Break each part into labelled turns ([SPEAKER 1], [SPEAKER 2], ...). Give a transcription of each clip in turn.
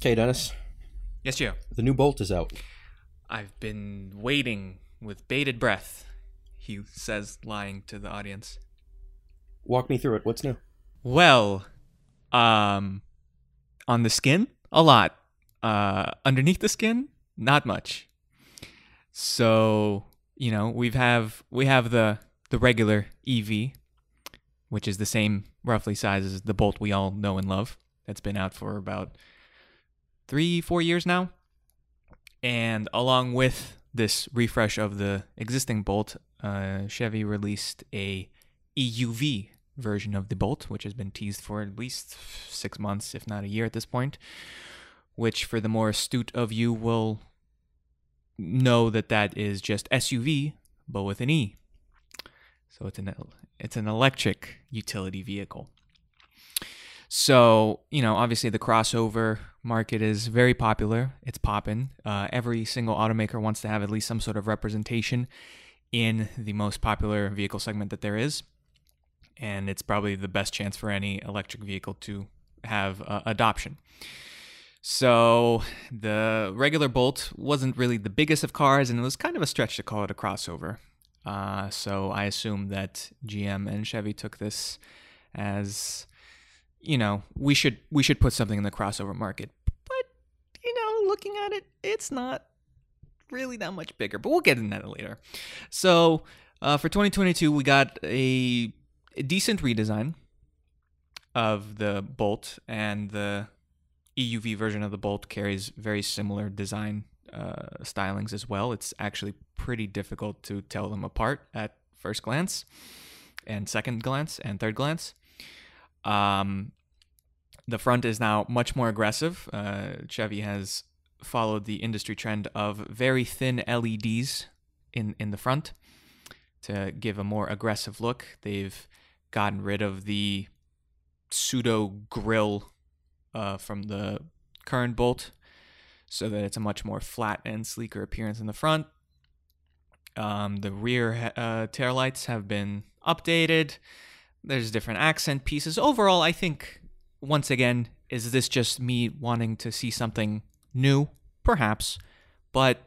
[SPEAKER 1] Okay, Dennis.
[SPEAKER 2] Yes, Joe.
[SPEAKER 1] The new Bolt is out.
[SPEAKER 2] I've been waiting with bated breath, he says, lying to the audience.
[SPEAKER 1] Walk me through it. What's new?
[SPEAKER 2] Well, um, on the skin, a lot. Uh, underneath the skin, not much. So you know we've have we have the the regular EV, which is the same roughly size as the Bolt we all know and love. That's been out for about three four years now, and along with this refresh of the existing Bolt, uh, Chevy released a EUV version of the Bolt, which has been teased for at least six months, if not a year at this point. Which, for the more astute of you, will know that that is just SUV, but with an E. So it's an it's an electric utility vehicle. So you know, obviously the crossover market is very popular. It's popping. Uh, every single automaker wants to have at least some sort of representation in the most popular vehicle segment that there is, and it's probably the best chance for any electric vehicle to have uh, adoption. So the regular Bolt wasn't really the biggest of cars, and it was kind of a stretch to call it a crossover. Uh, so I assume that GM and Chevy took this as, you know, we should we should put something in the crossover market. But you know, looking at it, it's not really that much bigger. But we'll get into that later. So uh, for 2022, we got a, a decent redesign of the Bolt and the EUV version of the Bolt carries very similar design uh, stylings as well. It's actually pretty difficult to tell them apart at first glance, and second glance, and third glance. Um, the front is now much more aggressive. Uh, Chevy has followed the industry trend of very thin LEDs in in the front to give a more aggressive look. They've gotten rid of the pseudo grill uh, from the current Bolt so that it's a much more flat and sleeker appearance in the front. Um, the rear uh, tail lights have been updated. There's different accent pieces. Overall, I think, once again, is this just me wanting to see something new? Perhaps. But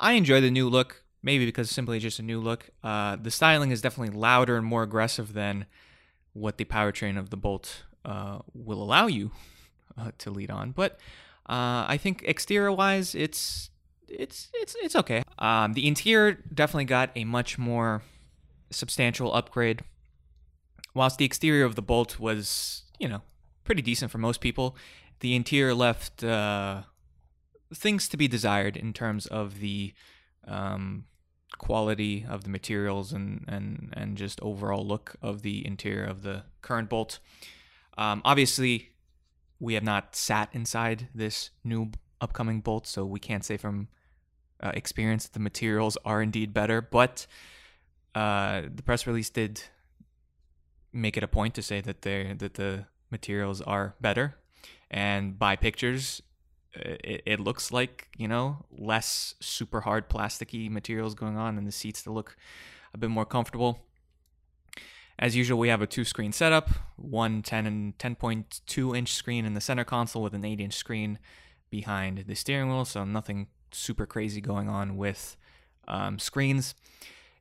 [SPEAKER 2] I enjoy the new look, maybe because simply just a new look. Uh, the styling is definitely louder and more aggressive than what the powertrain of the Bolt uh, will allow you uh, to lead on. But uh, I think exterior wise, it's it's it's it's okay. Um, the interior definitely got a much more substantial upgrade. Whilst the exterior of the Bolt was, you know, pretty decent for most people, the interior left uh, things to be desired in terms of the um, quality of the materials and, and, and just overall look of the interior of the current Bolt. Um, obviously, we have not sat inside this new upcoming Bolt, so we can't say from uh, experience that the materials are indeed better. But uh, the press release did make it a point to say that they that the materials are better, and by pictures, it, it looks like you know less super hard plasticky materials going on, and the seats to look a bit more comfortable. As usual, we have a two screen setup, one 10 and 10.2 inch screen in the center console with an 8 inch screen behind the steering wheel, so nothing super crazy going on with um, screens.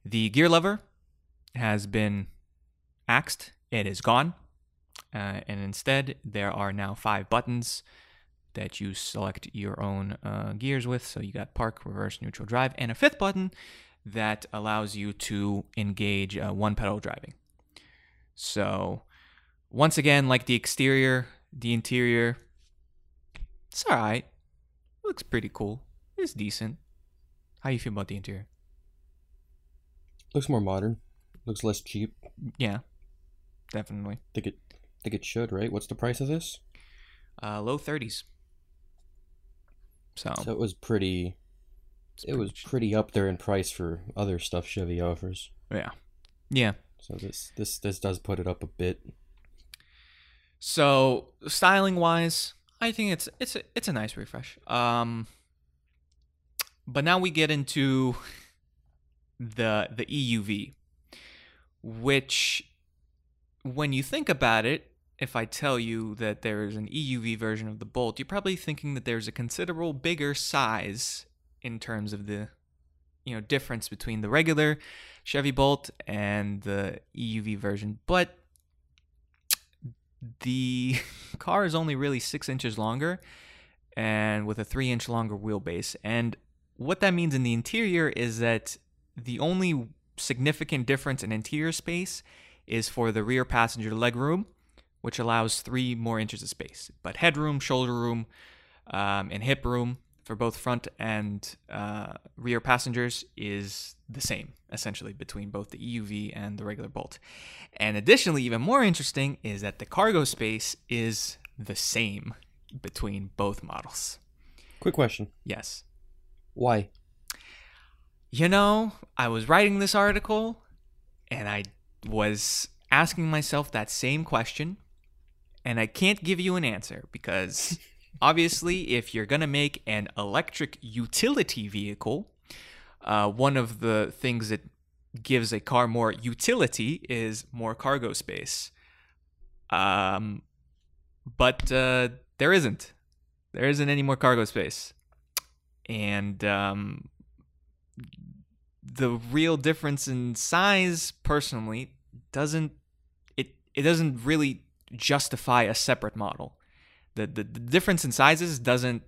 [SPEAKER 2] The gear lever has been axed, it is gone, uh, and instead there are now five buttons that you select your own uh, gears with. So you got park, reverse, neutral, drive, and a fifth button that allows you to engage uh, one pedal driving. So, once again, like the exterior, the interior, it's all right. Looks pretty cool. It's decent. How you feel about the interior?
[SPEAKER 1] Looks more modern. Looks less cheap.
[SPEAKER 2] Yeah, definitely.
[SPEAKER 1] Think it. Think it should, right? What's the price of this?
[SPEAKER 2] Uh, low thirties. So,
[SPEAKER 1] So it was pretty. It was
[SPEAKER 2] pretty
[SPEAKER 1] pretty up there in price for other stuff Chevy offers.
[SPEAKER 2] yeah, yeah.
[SPEAKER 1] So this this this does put it up a bit.
[SPEAKER 2] So styling wise, I think it's it's a, it's a nice refresh. Um, but now we get into the the EUV, which when you think about it, if I tell you that there is an EUV version of the Bolt, you're probably thinking that there's a considerable bigger size in terms of the you know difference between the regular Chevy Bolt and the EUV version. But the car is only really six inches longer and with a three inch longer wheelbase. And what that means in the interior is that the only significant difference in interior space is for the rear passenger legroom, which allows three more inches of space. But headroom, shoulder room, um, and hip room for both front and uh, rear passengers is the same, essentially, between both the EUV and the regular Bolt. And additionally, even more interesting is that the cargo space is the same between both models.
[SPEAKER 1] Quick question.
[SPEAKER 2] Yes.
[SPEAKER 1] Why?
[SPEAKER 2] You know, I was writing this article and I was asking myself that same question, and I can't give you an answer because obviously, if you're going to make an electric utility vehicle, uh, one of the things that gives a car more utility is more cargo space. Um, but uh, there isn't. There isn't any more cargo space. And um, the real difference in size, personally, doesn't it it doesn't really justify a separate model. The the, the difference in sizes doesn't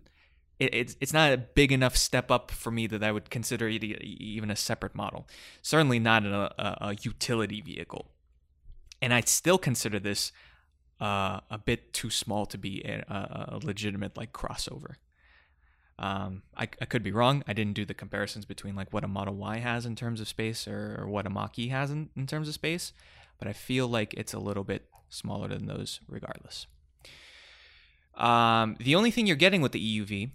[SPEAKER 2] it, it's it's not a big enough step up for me that I would consider it even a separate model. Certainly not a, a, a utility vehicle. And I still consider this uh, a bit too small to be a, a legitimate like crossover. Um, I, I could be wrong. I didn't do the comparisons between like what a Model Y has in terms of space or, or what a Mach E has in, in terms of space, but I feel like it's a little bit smaller than those regardless. Um, the only thing you're getting with the EUV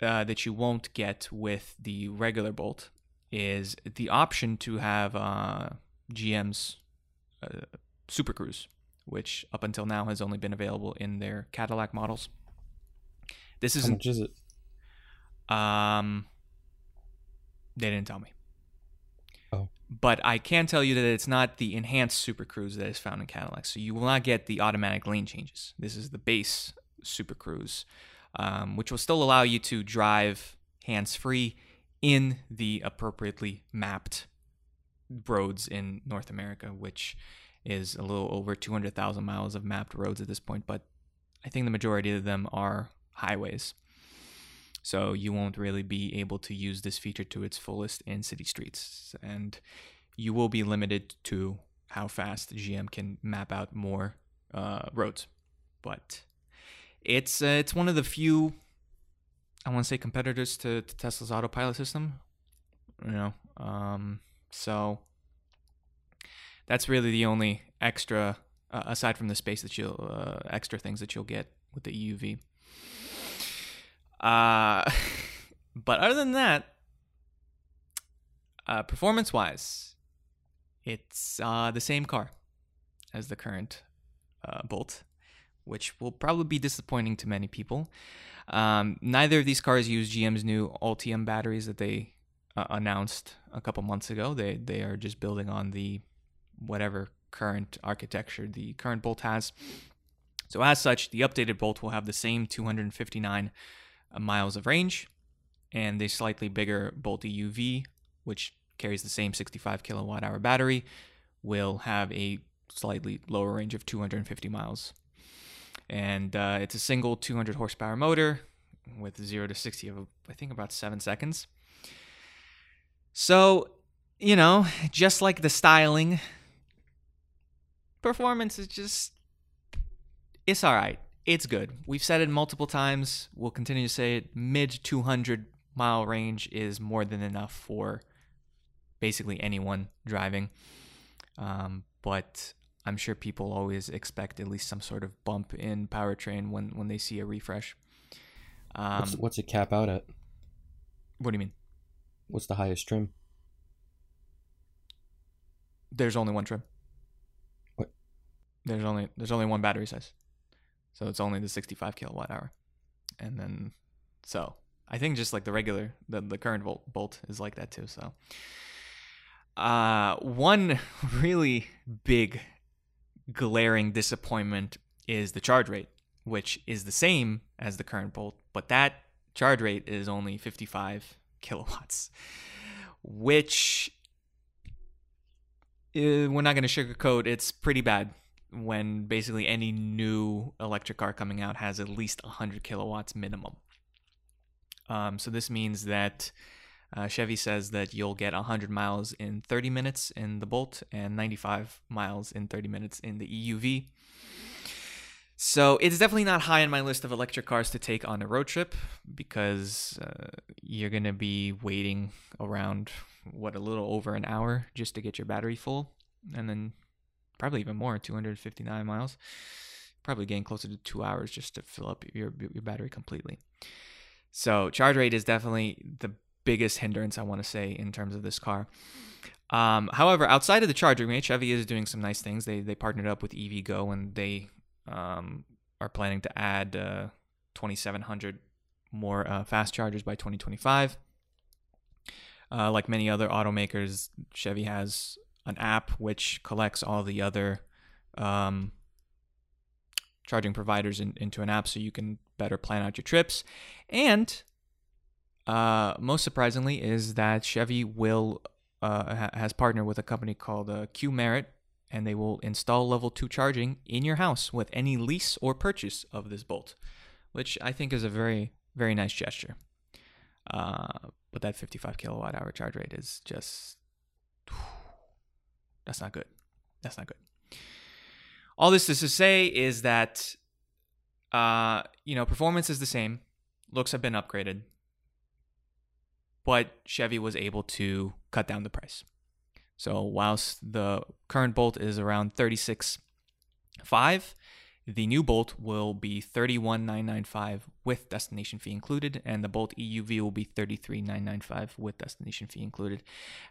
[SPEAKER 2] uh, that you won't get with the regular Bolt is the option to have uh, GM's uh, Super Cruise, which up until now has only been available in their Cadillac models. This isn't.
[SPEAKER 1] How much is it?
[SPEAKER 2] Um, they didn't tell me.
[SPEAKER 1] Oh.
[SPEAKER 2] But I can tell you that it's not the enhanced Super Cruise that is found in Cadillac. So you will not get the automatic lane changes. This is the base Super Cruise, um, which will still allow you to drive hands free in the appropriately mapped roads in North America, which is a little over 200,000 miles of mapped roads at this point. But I think the majority of them are highways. So you won't really be able to use this feature to its fullest in city streets. And you will be limited to how fast GM can map out more uh, roads. But it's uh, it's one of the few I want to say competitors to, to, Tesla's autopilot system. You know, um, so that's really the only extra uh, aside from the space that you'll uh, extra things that you'll get with the EUV. Uh, but other than that, uh, performance wise, it's uh, the same car as the current uh, Bolt, which will probably be disappointing to many people. Um, neither of these cars use GM's new Ultium batteries that they uh, announced a couple months ago. They they are just building on the whatever current architecture the current Bolt has. So as such, the updated Bolt will have the same 259 uh, miles of range, and the slightly bigger Bolt EUV, which carries the same 65 kilowatt hour battery, will have a slightly lower range of 250 miles. And uh, it's a single 200 horsepower motor with 0 to 60 of, I think, about 7 seconds. So, you know, just like the styling, performance is just. It's alright it's good. We've said it multiple times. We'll continue to say it. Mid 200 mile range is more than enough for basically anyone driving. Um, but I'm sure people always expect at least some sort of bump in powertrain when, when they see a refresh.
[SPEAKER 1] Um, what's, what's it cap out at?
[SPEAKER 2] What do you mean?
[SPEAKER 1] What's the highest trim?
[SPEAKER 2] There's only one trim.
[SPEAKER 1] What?
[SPEAKER 2] There's only there's only one battery size. So it's only the 65 kilowatt hour. And then, so I think just like the regular, the, the current volt, bolt is like that too. So, uh, one really big glaring disappointment is the charge rate, which is the same as the current Bolt, but that charge rate is only 55 kilowatts, which uh, we're not going to sugarcoat. It's pretty bad when basically any new electric car coming out has at least 100 kilowatts minimum. Um, so this means that uh, Chevy says that you'll get 100 miles in 30 minutes in the Bolt and 95 miles in 30 minutes in the EUV. So it's definitely not high on my list of electric cars to take on a road trip because uh, you're going to be waiting around, what, a little over an hour just to get your battery full. And then probably even more 259 miles. Probably getting closer to two hours just to fill up your, your battery completely. So charge rate is definitely the biggest hindrance I want to say in terms of this car. Um, however, outside of the charging rate, Chevy is doing some nice things. They they partnered up with EVgo and they um, are planning to add uh, 2,700 more uh, fast chargers by 2025. Uh, like many other automakers, Chevy has an app which collects all the other um, charging providers in, into an app so you can better plan out your trips. And uh, most surprisingly, is that Chevy will uh, ha- has partnered with a company called uh, Qmerit, and they will install level two charging in your house with any lease or purchase of this Bolt, which I think is a very very nice gesture. Uh, but that 55 kilowatt hour charge rate is just that's not good. That's not good. All this is to say is that uh, you know performance is the same, looks have been upgraded, but Chevy was able to cut down the price. So whilst the current Bolt is around 36.5, the new Bolt will be 31,995 with destination fee included, and the Bolt EUV will be 33,995 with destination fee included.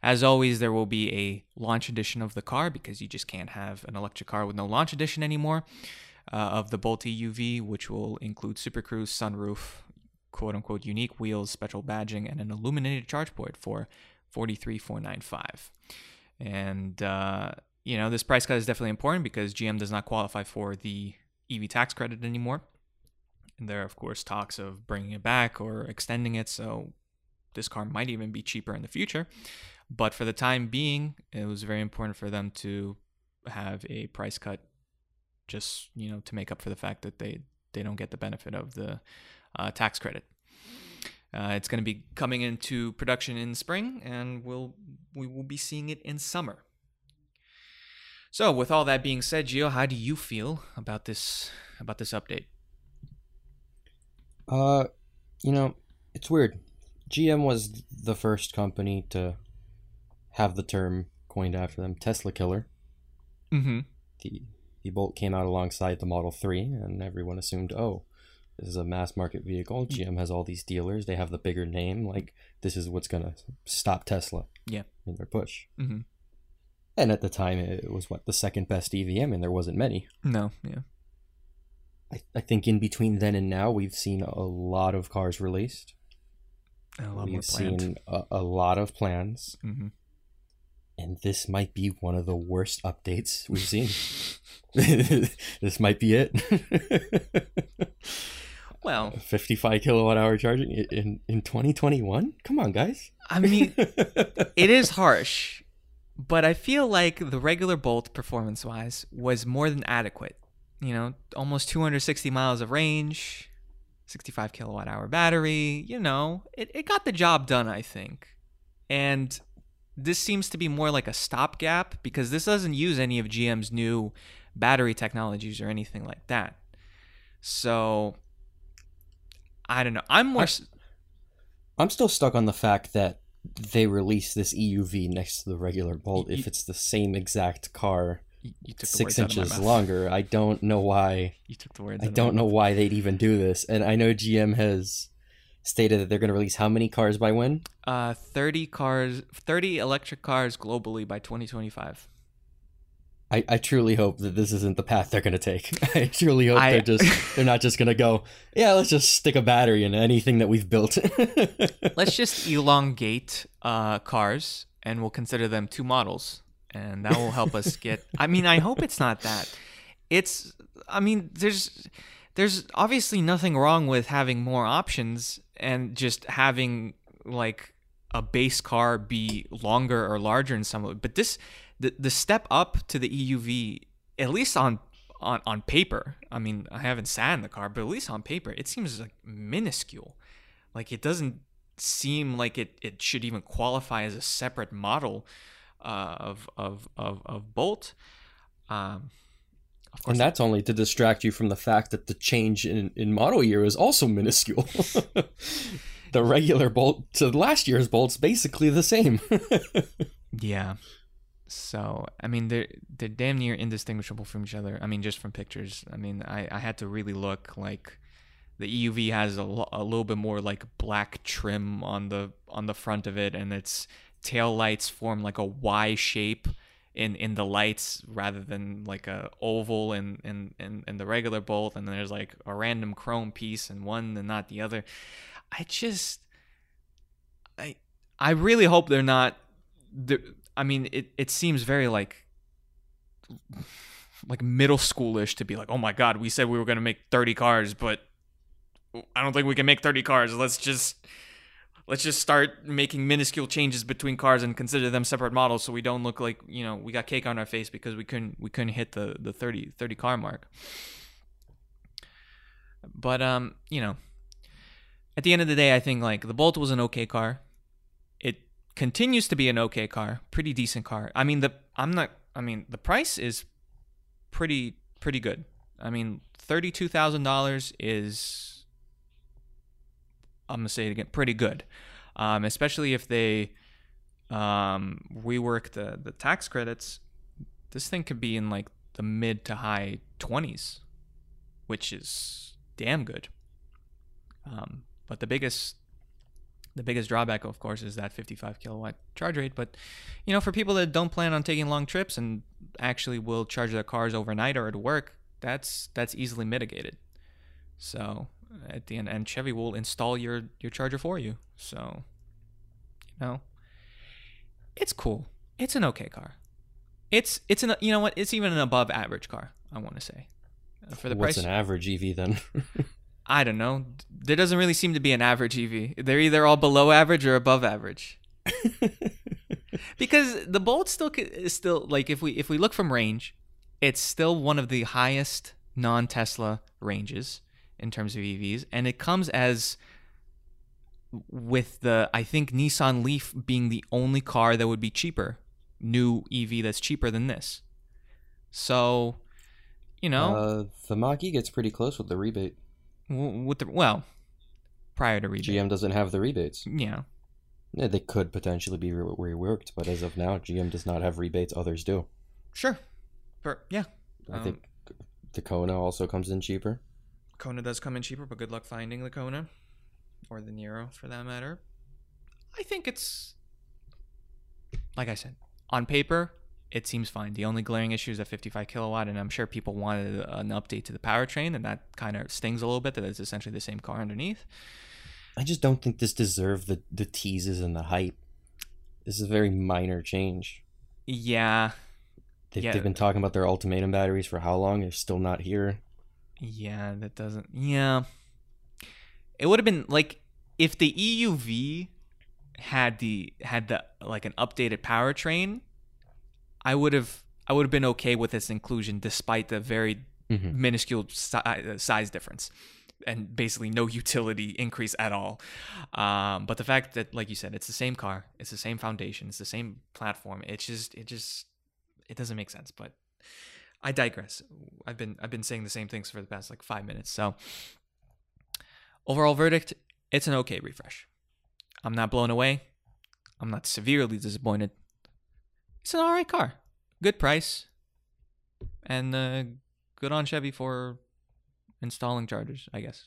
[SPEAKER 2] As always, there will be a launch edition of the car because you just can't have an electric car with no launch edition anymore. Uh, of the Bolt EUV, which will include Super Cruise, sunroof, quote unquote unique wheels, special badging, and an illuminated charge port for 43495 And, uh, you know, this price cut is definitely important because GM does not qualify for the EV tax credit anymore. And there are, of course, talks of bringing it back or extending it. So this car might even be cheaper in the future. But for the time being, it was very important for them to have a price cut just, you know, to make up for the fact that they, they don't get the benefit of the uh, tax credit. Uh, it's going to be coming into production in spring, and we'll we will be seeing it in summer. So, with all that being said, Gio, how do you feel about this about this update?
[SPEAKER 1] Uh, you know, it's weird. GM was the first company to have the term coined after them, Tesla killer.
[SPEAKER 2] Mm-hmm.
[SPEAKER 1] The the Bolt came out alongside the Model 3 and everyone assumed, "Oh, this is a mass market vehicle.
[SPEAKER 2] Mm.
[SPEAKER 1] GM has all these dealers. They have the bigger name. Like this is what's gonna stop Tesla.
[SPEAKER 2] Yeah.
[SPEAKER 1] In their push.
[SPEAKER 2] Mm-hmm.
[SPEAKER 1] And at the time, it was what the second best EVM, and there wasn't many.
[SPEAKER 2] No, yeah.
[SPEAKER 1] I, I think in between then and now, we've seen a lot of cars released.
[SPEAKER 2] A lot more
[SPEAKER 1] we've seen a, a lot of plans,
[SPEAKER 2] Mm-hmm.
[SPEAKER 1] and this might be one of the worst updates we've seen. this might be it.
[SPEAKER 2] Well,
[SPEAKER 1] 55 kilowatt hour charging in in 2021 come on guys
[SPEAKER 2] I mean, it is harsh, but I feel like the regular Bolt, performance wise, was more than adequate. You know, almost 260 miles of range, 65 kilowatt hour battery. You know, it, it got the job done, I think. And this seems to be more like a stopgap because this doesn't use any of GM's new battery technologies or anything like that. So, I don't know. I'm more. s-
[SPEAKER 1] i'm still stuck on the fact that they release this euv next to the regular bolt
[SPEAKER 2] Y-
[SPEAKER 1] if it's the same exact car
[SPEAKER 2] You you took
[SPEAKER 1] six
[SPEAKER 2] words out of my
[SPEAKER 1] inches longer i don't know why
[SPEAKER 2] You took the words.
[SPEAKER 1] i
[SPEAKER 2] out of my
[SPEAKER 1] don't know
[SPEAKER 2] mouth.
[SPEAKER 1] why they'd even do this and i know gm has stated that they're going to release how many cars by when
[SPEAKER 2] Uh, 30 cars, 30 electric cars globally by 2025.
[SPEAKER 1] I, I truly hope that this isn't the path they're going to take. I truly hope
[SPEAKER 2] I-
[SPEAKER 1] they're just they're not just going to go, yeah, let's just stick a battery in anything that we've built.
[SPEAKER 2] Let's just elongate uh, cars and we'll consider them two models and that will help us get. I mean, I hope it's not that. It's. I mean, there's there's obviously nothing wrong with having more options and just having like a base car be longer or larger in some way. But this the the step up to the EUV, at least on on on paper. I mean, I haven't sat in the car, but at least on paper, it seems like minuscule. Like it doesn't seem like it it should even qualify as a separate model uh, of of of of Bolt. Um,
[SPEAKER 1] of and that's only to distract you from the fact that the change in, in model year is also minuscule. the regular bolt to last year's bolt's basically the same.
[SPEAKER 2] yeah. So I mean they're they're damn near indistinguishable from each other. I mean just from pictures. I mean I, I had to really look like the EUV has a, lo- a little bit more like black trim on the on the front of it and its tail lights form like a Y shape in in the lights rather than like a oval in in in, the regular bolt and then there's like a random chrome piece and one and not the other i just i i really hope they're not i mean it it seems very like like middle schoolish to be like oh my god we said we were to make 30 cars but i don't think we can make 30 cars. Let's just let's just start making minuscule changes between cars and consider them separate models so we don't look like you know we got cake on our face because we couldn't we couldn't hit the the 30 30 car mark. But um you know at the end of the day i think like the bolt was an okay car continues to be an okay car pretty decent car i mean the i'm not i mean the price is pretty pretty good i mean $32000 is I'm gonna say it again, pretty good, um, especially if they um, rework the the tax credits. This thing could be in like the mid to high twenties, which is damn good. Um, but the biggest the biggest drawback, of course, is that 55 kilowatt charge rate. But you know, for people that don't plan on taking long trips and actually will charge their cars overnight or at work, that's that's easily mitigated. So at the end, and Chevy will install your your charger for you. So, you know, it's cool. It's an okay car. It's it's an you know what? It's even an above average car. I want to say uh,
[SPEAKER 1] for the What's price. an average EV then?
[SPEAKER 2] I don't know. There doesn't really seem to be an average EV. They're either all below average or above average. because the Bolt still is still like if we if we look from range, it's still one of the highest non Tesla ranges in terms of EVs, and it comes as with the I think Nissan Leaf being the only car that would be cheaper, new EV that's cheaper than this. So, you know,
[SPEAKER 1] uh, the Mach-E gets pretty close with the rebate.
[SPEAKER 2] With the well, prior to rebate,
[SPEAKER 1] GM doesn't have the rebates.
[SPEAKER 2] Yeah.
[SPEAKER 1] Yeah, they could potentially be re- reworked, but as of now, GM does not have rebates. Others do.
[SPEAKER 2] Sure. For, yeah.
[SPEAKER 1] I um, think the Kona also comes in cheaper.
[SPEAKER 2] Kona does come in cheaper, but good luck finding the Kona or the Niro for that matter. I think it's like I said, on paper, it seems fine. The only glaring issue is at 55 kilowatt, and I'm sure people wanted an update to the powertrain, and that kind of stings a little bit that it's essentially the same car underneath.
[SPEAKER 1] I just don't think this deserved the, the teases and the hype. This is a very minor change.
[SPEAKER 2] Yeah.
[SPEAKER 1] They've, yeah. they've been talking about their Ultium batteries for how long? They're still not here.
[SPEAKER 2] Yeah, that doesn't. Yeah, it would have been like if the EUV had the had the like an updated powertrain. I would have I would have been okay with its inclusion despite the very mm-hmm. minuscule si- uh, size difference and basically no utility increase at all. Um, but the fact that, like you said, it's the same car, it's the same foundation, it's the same platform. It just, it just, it doesn't make sense. But I digress. I've been I've been saying the same things for the past like five minutes. So overall verdict, it's an okay refresh. I'm not blown away. I'm not severely disappointed. It's an alright car. Good price. And uh, good on Chevy for installing chargers, I guess.